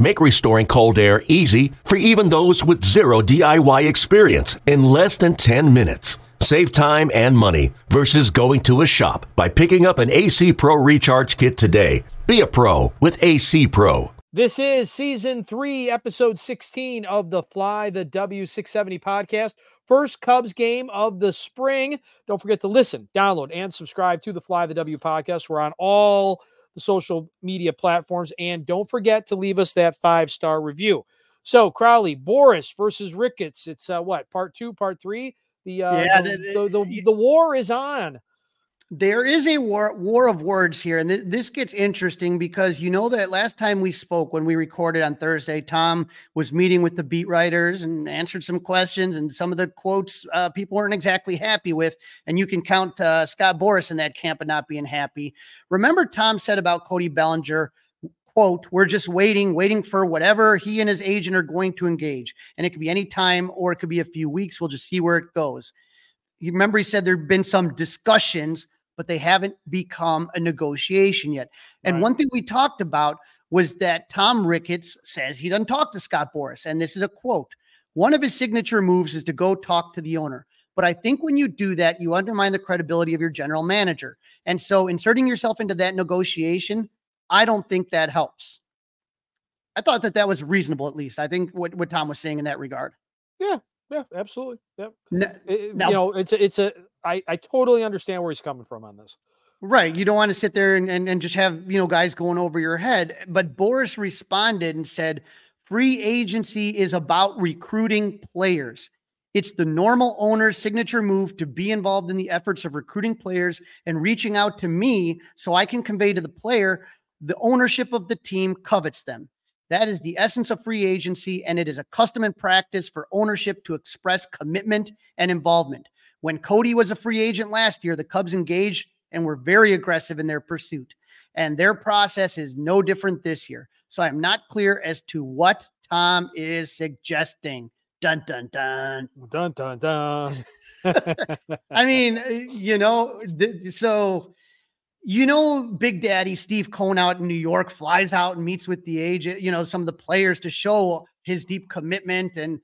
Make restoring cold air easy for even those with zero DIY experience in less than 10 minutes. Save time and money versus going to a shop by picking up an AC Pro Recharge Kit today. Be a pro with AC Pro. This is season three, episode 16 of the Fly the W670 podcast. First Cubs game of the spring. Don't forget to listen, download, and subscribe to the Fly the W podcast. We're on all the social media platforms. And don't forget to leave us that five star review. So, Crawly, Boras versus Ricketts. It's uh, what, part two, part three? The, uh, yeah, the, the, the, the, the war is on there is a war war of words here and th- this gets interesting because you know that last time we spoke when we recorded on thursday tom was meeting with the beat writers and answered some questions and some of the quotes uh, people weren't exactly happy with and you can count uh, scott Boras in that camp of not being happy. Remember tom said about cody bellinger quote we're just waiting waiting for whatever he and his agent are going to engage and it could be any time or it could be a few weeks. We'll just see where it goes. You remember he said there've been some discussions but they haven't become a negotiation yet. And right. one thing we talked about was that Tom Ricketts says he doesn't talk to Scott Boras. And this is a quote One of his signature moves is to go talk to the owner. But I think when you do that, you undermine the credibility of your general manager. And so inserting yourself into that negotiation, I don't think that helps. I thought that that was reasonable, at least. I think what, what Tom was saying in that regard. Yeah, yeah, absolutely. Yeah. It, you know, it's a, it's a, I, I totally understand where he's coming from on this. Right. You don't want to sit there and, and, and just have, you know, guys going over your head. But Boras responded and said, free agency is about recruiting players. It's the normal owner's signature move to be involved in the efforts of recruiting players and reaching out to me so I can convey to the player the ownership of the team covets them. That is the essence of free agency, and it is a custom and practice for ownership to express commitment and involvement. When Cody was a free agent last year, the Cubs engaged and were very aggressive in their pursuit. And their process is no different this year. So I'm not clear as to what Tom is suggesting. Dun dun dun. Dun dun dun. I mean, you know, th- so you know, Big Daddy Steve Cohen out in New York flies out and meets with the agent, you know, some of the players to show his deep commitment and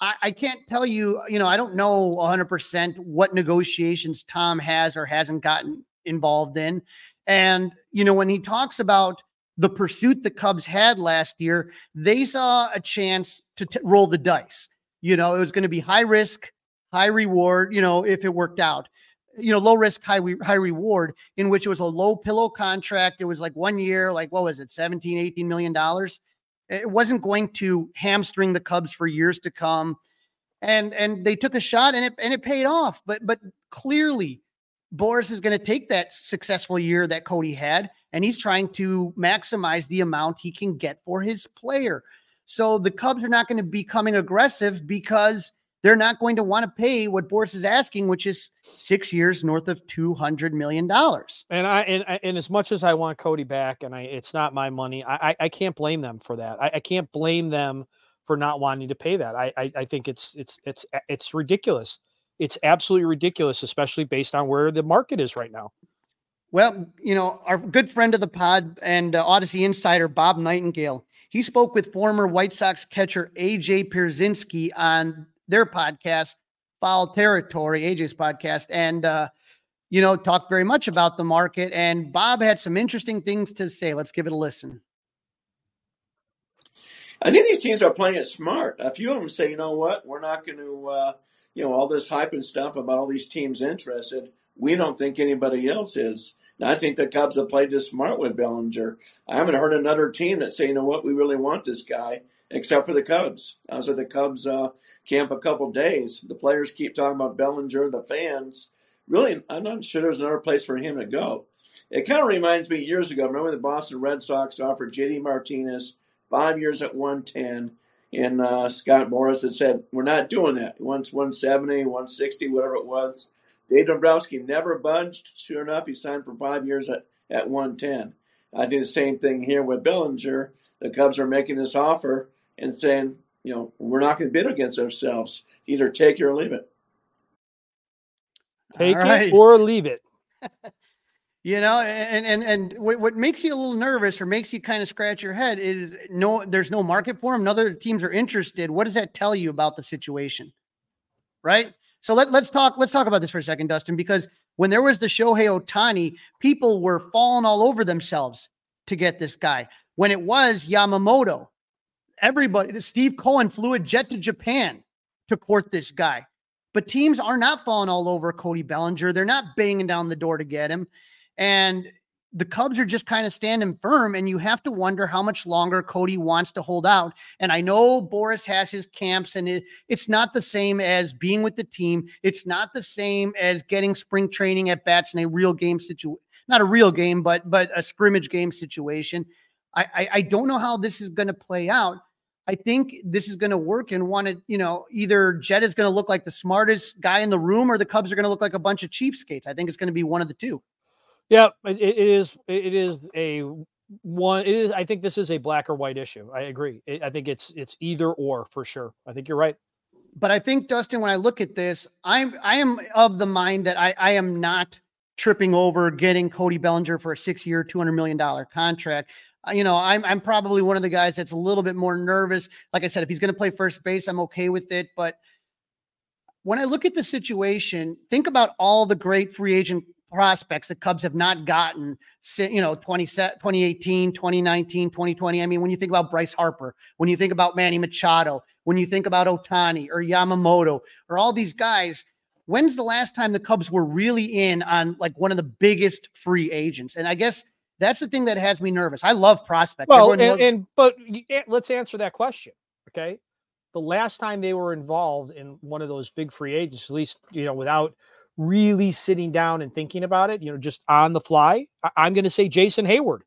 I, I can't tell you, you know, I don't know 100% what negotiations Tom has or hasn't gotten involved in. And, you know, when he talks about the pursuit the Cubs had last year, they saw a chance to t- roll the dice. You know, it was going to be high risk, high reward, you know, if it worked out. You know, low risk, high re- high reward, in which it was a low pillow contract. It was like one year, like what was it, 17, 18 million dollars it wasn't going to hamstring the Cubs for years to come. And and they took a shot and it and it paid off. But but clearly Boras is going to take that successful year that Cody had and he's trying to maximize the amount he can get for his player. So the Cubs are not going to be coming aggressive because they're not going to want to pay what Boras is asking, which is six years north of two hundred million dollars. And I and and as much as I want Cody back, and I it's not my money, I I, I can't blame them for that. I, I, can't blame them for not wanting to pay that. I, I I think it's it's it's it's ridiculous. It's absolutely ridiculous, especially based on where the market is right now. Well, you know, our good friend of the pod and uh, Audacy insider Bob Nightingale, he spoke with former White Sox catcher AJ Pierzynski on their podcast, Foul Territory, AJ's podcast, and uh, you know, talked very much about the market. And Bob had some interesting things to say. Let's give it a listen. I think these teams are playing it smart. A few of them say, you know what, we're not going to, uh, you know, all this hype and stuff about all these teams interested. We don't think anybody else is. And I think the Cubs have played this smart with Bellinger. I haven't heard another team that say, you know what, we really want this guy, except for the Cubs. I was at the Cubs uh, camp a couple days. The players keep talking about Bellinger, the fans. Really, I'm not sure there's another place for him to go. It kind of reminds me years ago. Remember the Boston Red Sox offered JD Martinez five years at 110, and uh, Scott Boras had said, "We're not doing that. He wants 170, 160, whatever it was." Dave Dombrowski never budged. Sure enough, he signed for five years at, at 110. I think the same thing here with Bellinger. The Cubs are making this offer and saying, you know, we're not going to bid against ourselves. Either take it or leave it. Take right. it or leave it. You know, and and and what, what makes you a little nervous or makes you kind of scratch your head is no, there's no market for him. No other teams are interested. What does that tell you about the situation? Right. So let, let's talk. Let's talk about this for a second, Dustin, because when there was the Shohei Ohtani, people were falling all over themselves to get this guy. When it was Yamamoto, everybody, Steve Cohen flew a jet to Japan to court this guy. But teams are not falling all over Cody Bellinger. They're not banging down the door to get him. And the Cubs are just kind of standing firm, and you have to wonder how much longer Cody wants to hold out. And I know Boras has his camps, and it, it's not the same as being with the team. It's not the same as getting spring training at bats in a real game situation, not a real game, but but a scrimmage game situation. I, I, I don't know how this is going to play out. I think this is going to work and want to, you know, either Jed is going to look like the smartest guy in the room or the Cubs are going to look like a bunch of cheapskates. I think it's going to be one of the two. Yeah, it, it is. It is a one. It is. I think this is a black or white issue. I agree. I think it's it's either or for sure. I think you're right. But I think Dustin, when I look at this, I'm I am of the mind that I I am not tripping over getting Cody Bellinger for a six year, two hundred million dollar contract. Uh, you know, I'm I'm probably one of the guys that's a little bit more nervous. Like I said, if he's going to play first base, I'm okay with it. But when I look at the situation, think about all the great free agent prospects the Cubs have not gotten, you know, 20, 2018, 2019, 2020. I mean, when you think about Bryce Harper, when you think about Manny Machado, when you think about Ohtani or Yamamoto or all these guys, when's the last time the Cubs were really in on like one of the biggest free agents? And I guess that's the thing that has me nervous. I love prospects. Well, and, loves- and but eh, let's answer that question. Okay. The last time they were involved in one of those big free agents, at least, you know, without – really sitting down and thinking about it, you know, just on the fly, I- am going to say Jason Heyward.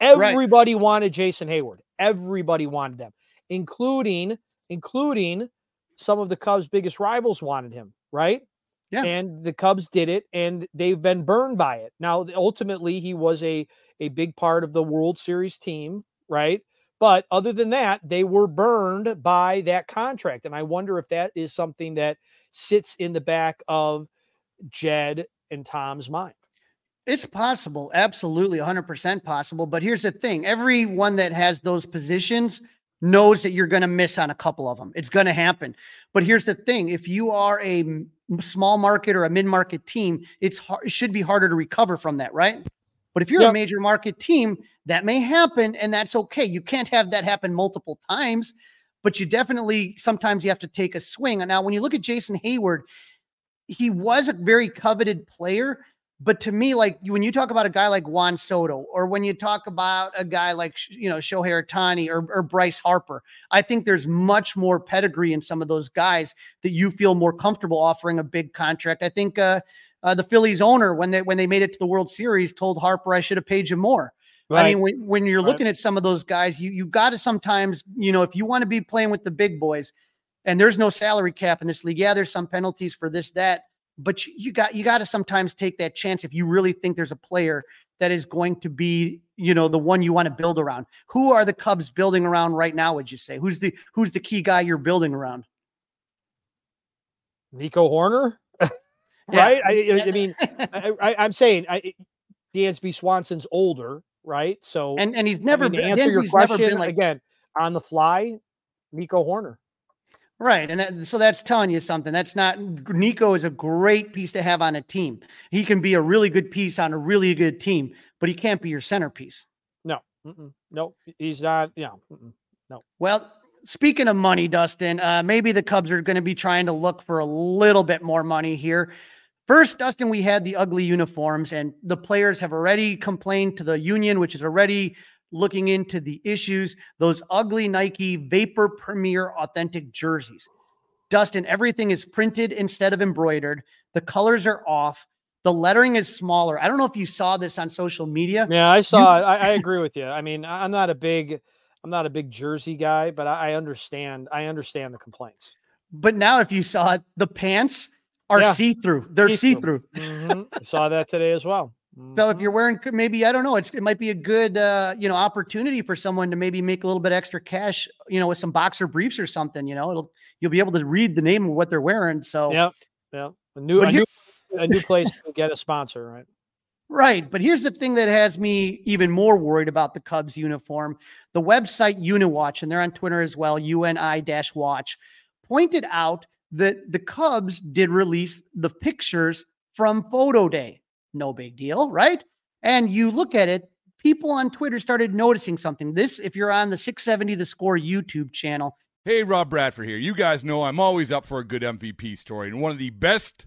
Everybody right. wanted Jason Heyward. Everybody wanted them, including including some of the Cubs' biggest rivals wanted him, right? Yeah. And the Cubs did it and they've been burned by it. Now ultimately he was a a big part of the World Series team, right? But other than that, they were burned by that contract. And I wonder if that is something that sits in the back of Jed and Tom's mind. It's possible, absolutely 100% possible. But here's the thing everyone that has those positions knows that you're going to miss on a couple of them. It's going to happen. But here's the thing if you are a small market or a mid market team, it's hard, it should be harder to recover from that, right? But if you're yep. a major market team, that may happen and that's okay. You can't have that happen multiple times, but you definitely sometimes you have to take a swing. And now when you look at Jason Heyward, he was a very coveted player. But to me, like when you talk about a guy like Juan Soto, or when you talk about a guy like you know Shohei Ohtani or, or Bryce Harper, I think there's much more pedigree in some of those guys that you feel more comfortable offering a big contract. I think uh, uh, the Phillies owner, when they when they made it to the World Series, told Harper I should have paid you more. Right. I mean, when, when you're right. looking at some of those guys, you you got to sometimes, you know, if you want to be playing with the big boys, and there's no salary cap in this league. Yeah, there's some penalties for this, that, but you got you got to sometimes take that chance if you really think there's a player that is going to be, you know, the one you want to build around. Who are the Cubs building around right now? Would you say who's the who's the key guy you're building around? Nico Hoerner right? I, I, mean, I, am saying I, Dansby Swanson's older, right? So and and he's never I mean, to answer Dansby's your question like, again on the fly. Nico Hoerner. Right. And that, so that's telling you something. That's not Nico is a great piece to have on a team. He can be a really good piece on a really good team, but he can't be your centerpiece. No, no, he's not. Yeah, no. Well, speaking of money, Dustin, uh, maybe the Cubs are going to be trying to look for a little bit more money here. First, Dustin, we had the ugly uniforms, and the players have already complained to the union, which is already looking into the issues. Those ugly Nike Vapor Premier authentic jerseys. Dustin, everything is printed instead of embroidered. The colors are off. The lettering is smaller. I don't know if you saw this on social media. Yeah, I saw you- it. I, I, agree with you. I mean, I'm not a big, I'm not a big jersey guy, but I, I understand. I understand the complaints. But now, if you saw it, the pants are yeah. see through. They're see through. Mm-hmm. saw that today as well. Mm-hmm. So if you're wearing, maybe I don't know, it's it might be a good uh, you know opportunity for someone to maybe make a little bit extra cash, you know, with some boxer briefs or something. You know, it'll you'll be able to read the name of what they're wearing. So yeah, yeah, a new, a new a new place to get a sponsor, right? Right. But here's the thing that has me even more worried about the Cubs uniform. The website Uniwatch, and they're on Twitter as well, UNI watch, pointed out that the Cubs did release the pictures from photo day. No big deal, right? And you look at it, people on Twitter started noticing something. This, if you're on the 670 The Score YouTube channel. Hey, Rob Bradford here. You guys know I'm always up for a good MVP story. And one of the best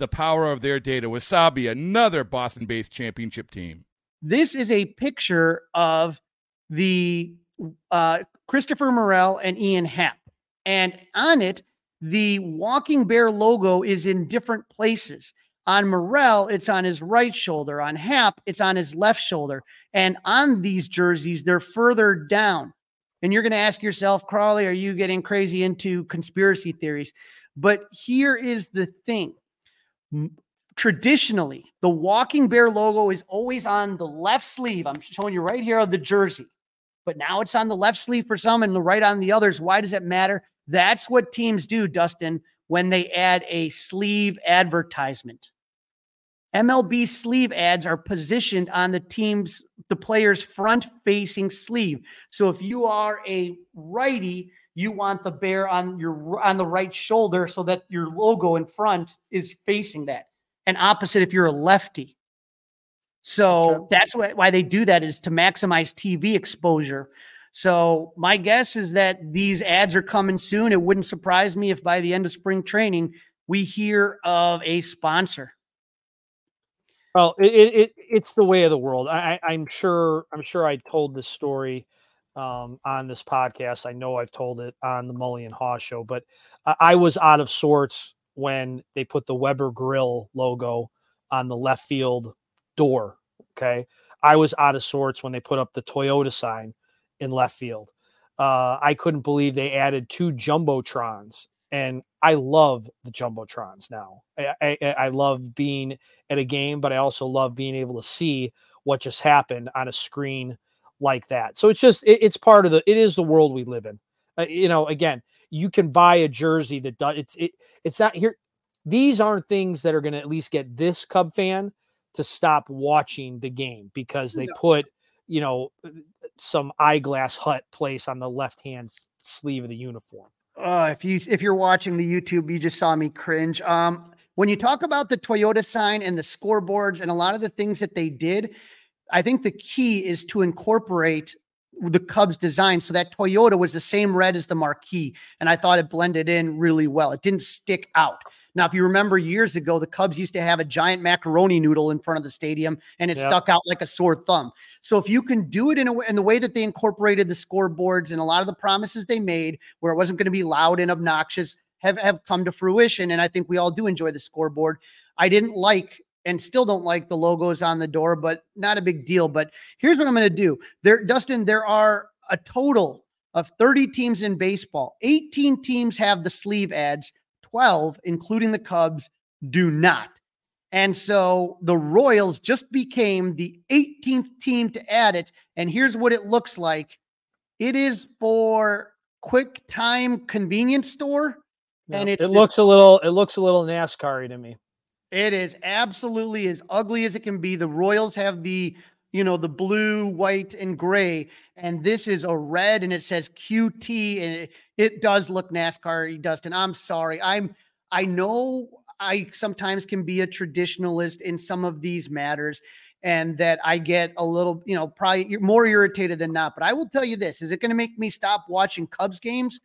the power of their data. Wasabi, another Boston based championship team. This is a picture of the uh, Christopher Morel and Ian Happ. And on it, the Walking Bear logo is in different places. On Morel, it's on his right shoulder. On Happ, it's on his left shoulder. And on these jerseys, they're further down. And you're going to ask yourself, Crawly, are you getting crazy into conspiracy theories? But here is the thing traditionally, the Walking Bear logo is always on the left sleeve. I'm showing you right here of the jersey, but now it's on the left sleeve for some and the right on the others. Why does it matter? That's what teams do, Dustin, when they add a sleeve advertisement. MLB sleeve ads are positioned on the team's, the player's front facing sleeve. So if you are a righty, you want the bear on your on the right shoulder so that your logo in front is facing that and opposite if you're a lefty. So okay. that's why, why they do that is to maximize tv exposure. So my guess is that these ads are coming soon. It wouldn't surprise me if by the end of spring training we hear of a sponsor. Well it, it it's the way of the world. I, i'm sure i'm sure i told this story um, on this podcast. I know I've told it on the Mully and Haugh show, but I was out of sorts when they put the Weber Grill logo on the left field door. Okay. I was out of sorts when they put up the Toyota sign in left field. Uh, I couldn't believe they added two jumbotrons, and I love the jumbotrons now. I, I, I love being at a game, but I also love being able to see what just happened on a screen like that. So it's just it, it's part of the it is the world we live in. Uh, you know, again, you can buy a jersey that does it's it it's not here. These aren't things that are going to at least get this Cub fan to stop watching the game because they no. put you know some eyeglass hut place on the left hand sleeve of the uniform. Uh, if you if you're watching the YouTube, you just saw me cringe. Um, when you talk about the Toyota sign and the scoreboards and a lot of the things that they did, I think the key is to incorporate the Cubs design. So that Toyota was the same red as the marquee. And I thought it blended in really well. It didn't stick out. Now, if you remember years ago, the Cubs used to have a giant macaroni noodle in front of the stadium and it yep. stuck out like a sore thumb. So if you can do it in a way, in the way that they incorporated the scoreboards and a lot of the promises they made where it wasn't going to be loud and obnoxious have, have come to fruition. And I think we all do enjoy the scoreboard. I didn't like and still don't like the logos on the door, but not a big deal. But here's what I'm going to do. There, Dustin, there are a total of 30 teams in baseball. 18 teams have the sleeve ads, 12, including the Cubs, do not. And so the Royals just became the 18th team to add it. And here's what it looks like it is for quick time convenience store. And it it's looks a little it looks a little NASCAR to me. It is absolutely as ugly as it can be. The Royals have the, you know, the blue, white, and gray, and this is a red, and it says QT, and it, it does look NASCAR, Dustin. I'm sorry. I'm I know I sometimes can be a traditionalist in some of these matters, and that I get a little, you know, probably more irritated than not. But I will tell you this: is it going to make me stop watching Cubs games?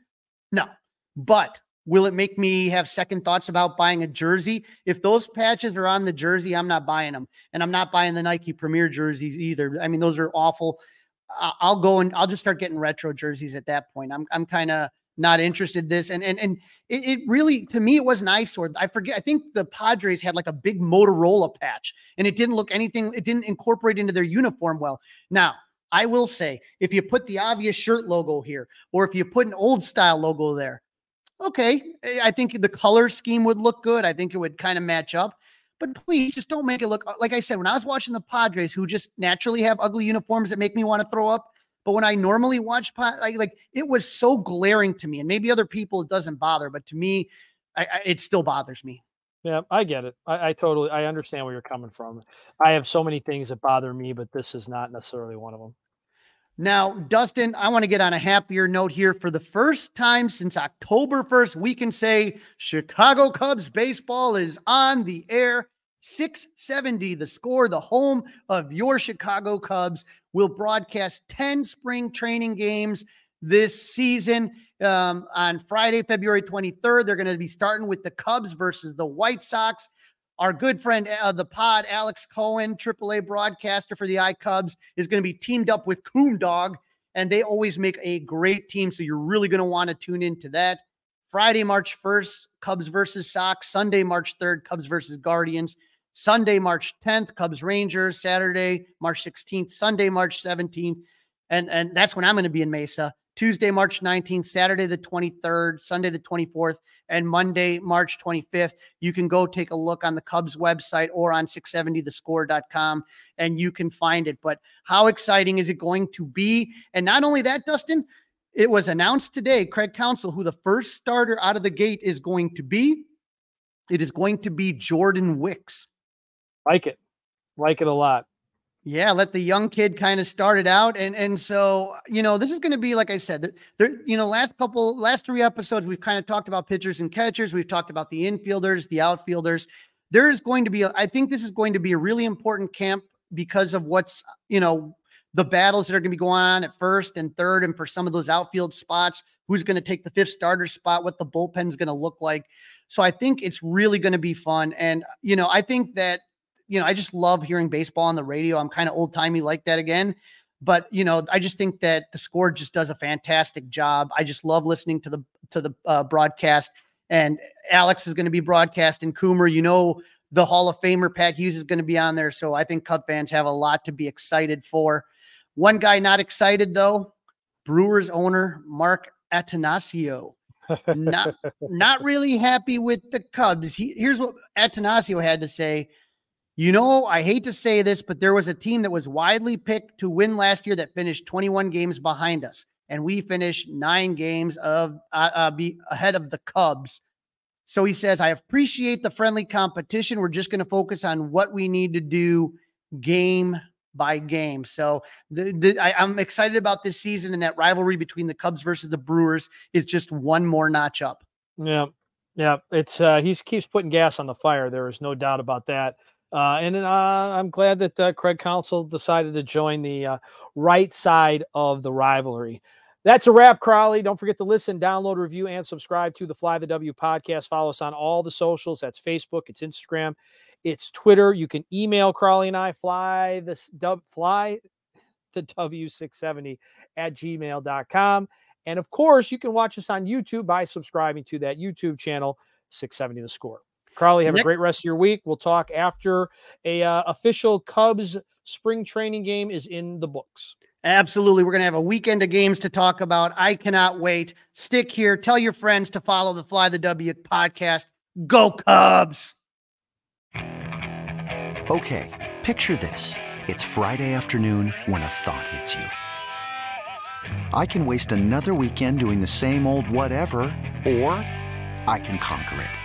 No, but Will it make me have second thoughts about buying a jersey? If those patches are on the jersey, I'm not buying them. And I'm not buying the Nike Premier jerseys either. I mean, those are awful. I'll go and I'll just start getting retro jerseys at that point. I'm I'm kind of not interested in this. And and and it, it, really to me it was an eyesore. I forget. I think the Padres had like a big Motorola patch, and it didn't look anything. It didn't incorporate into their uniform well. Now I will say, if you put the obvious shirt logo here, or if you put an old style logo there, okay, eh, I think the color scheme would look good. I think it would kind of match up. But please just don't make it look uh, like I said when I was watching the Padres, who just naturally have ugly uniforms that make me want to throw up. But when I normally watch, like, like it was so glaring to me, and maybe other people it doesn't bother, but to me, I, I, it still bothers me. Yeah, I get it. I, I, totally, I understand where you're coming from. I have so many things that bother me, but this is not necessarily one of them. Now, Dustin, I want to get on a happier note here. For the first time since October 1st, we can say Chicago Cubs baseball is on the air. 670, the score, the home of your Chicago Cubs, will broadcast 10 spring training games this season. Um, on Friday, February 23rd, they're going to be starting with the Cubs versus the White Sox. Our good friend uh, the pod, Alex Cohen, AAA broadcaster for the iCubs, is going to be teamed up with Coom Dog, and they always make a great team. So you're really going to want to tune into that. Friday, March 1st, Cubs versus Sox. Sunday, March 3rd, Cubs versus Guardians. Sunday, March 10th, Cubs Rangers. Saturday, March 16th. Sunday, March 17th. And, and that's when I'm going to be in Mesa. Tuesday, March 19th, Saturday, the 23rd, Sunday, the 24th, and Monday, March 25th. You can go take a look on the Cubs website or on 670thescore.com and you can find it. But how exciting is it going to be? And not only that, Dustin, it was announced today, Craig Counsell, who the first starter out of the gate is going to be. It is going to be Jordan Wicks. Like it. Like it a lot. Yeah, let the young kid kind of start it out, and and so you know this is going to be like I said, there you know last couple last three episodes we've kind of talked about pitchers and catchers, we've talked about the infielders, the outfielders. There is going to be, a, I think this is going to be a really important camp because of what's you know the battles that are going to be going on at first and third, and for some of those outfield spots, who's going to take the fifth starter spot, what the bullpen is going to look like. So I think it's really going to be fun, and you know I think that you know, I just love hearing baseball on the radio. I'm kind of old timey like that again. But you know, I just think that the score just does a fantastic job. I just love listening to the to the uh, broadcast. And Alex is going to be broadcasting Coomer. You know, the Hall of Famer Pat Hughes is going to be on there. So I think Cub fans have a lot to be excited for. One guy not excited though, Brewers owner Mark Attanasio. not not really happy with the Cubs. He, here's what Attanasio had to say you know, I hate to say this, but there was a team that was widely picked to win last year that finished 21 games behind us, and we finished nine games of uh, uh, be ahead of the Cubs. So he says, I appreciate the friendly competition. We're just going to focus on what we need to do game by game. So the, the, I, I'm excited about this season, and that rivalry between the Cubs versus the Brewers is just one more notch up. Yeah, yeah, it's uh, he keeps putting gas on the fire. There is no doubt about that. Uh, and uh, I'm glad that uh, Craig Counsell decided to join the uh, right side of the rivalry. That's a wrap, Crawly. Don't forget to listen, download, review, and subscribe to the Fly the W podcast. Follow us on all the socials. That's Facebook, it's Instagram, it's Twitter. You can email Crawly and I, fly this dub fly the W670 at gmail.com. And of course, you can watch us on YouTube by subscribing to that YouTube channel, 670 The Score. Carly, have Nick- a great rest of your week. We'll talk after a uh, official Cubs spring training game is in the books. Absolutely. We're going to have a weekend of games to talk about. I cannot wait. Stick here. Tell your friends to follow the Fly the W podcast. Go Cubs. Okay, picture this. It's Friday afternoon when a thought hits you. I can waste another weekend doing the same old whatever, or I can conquer it.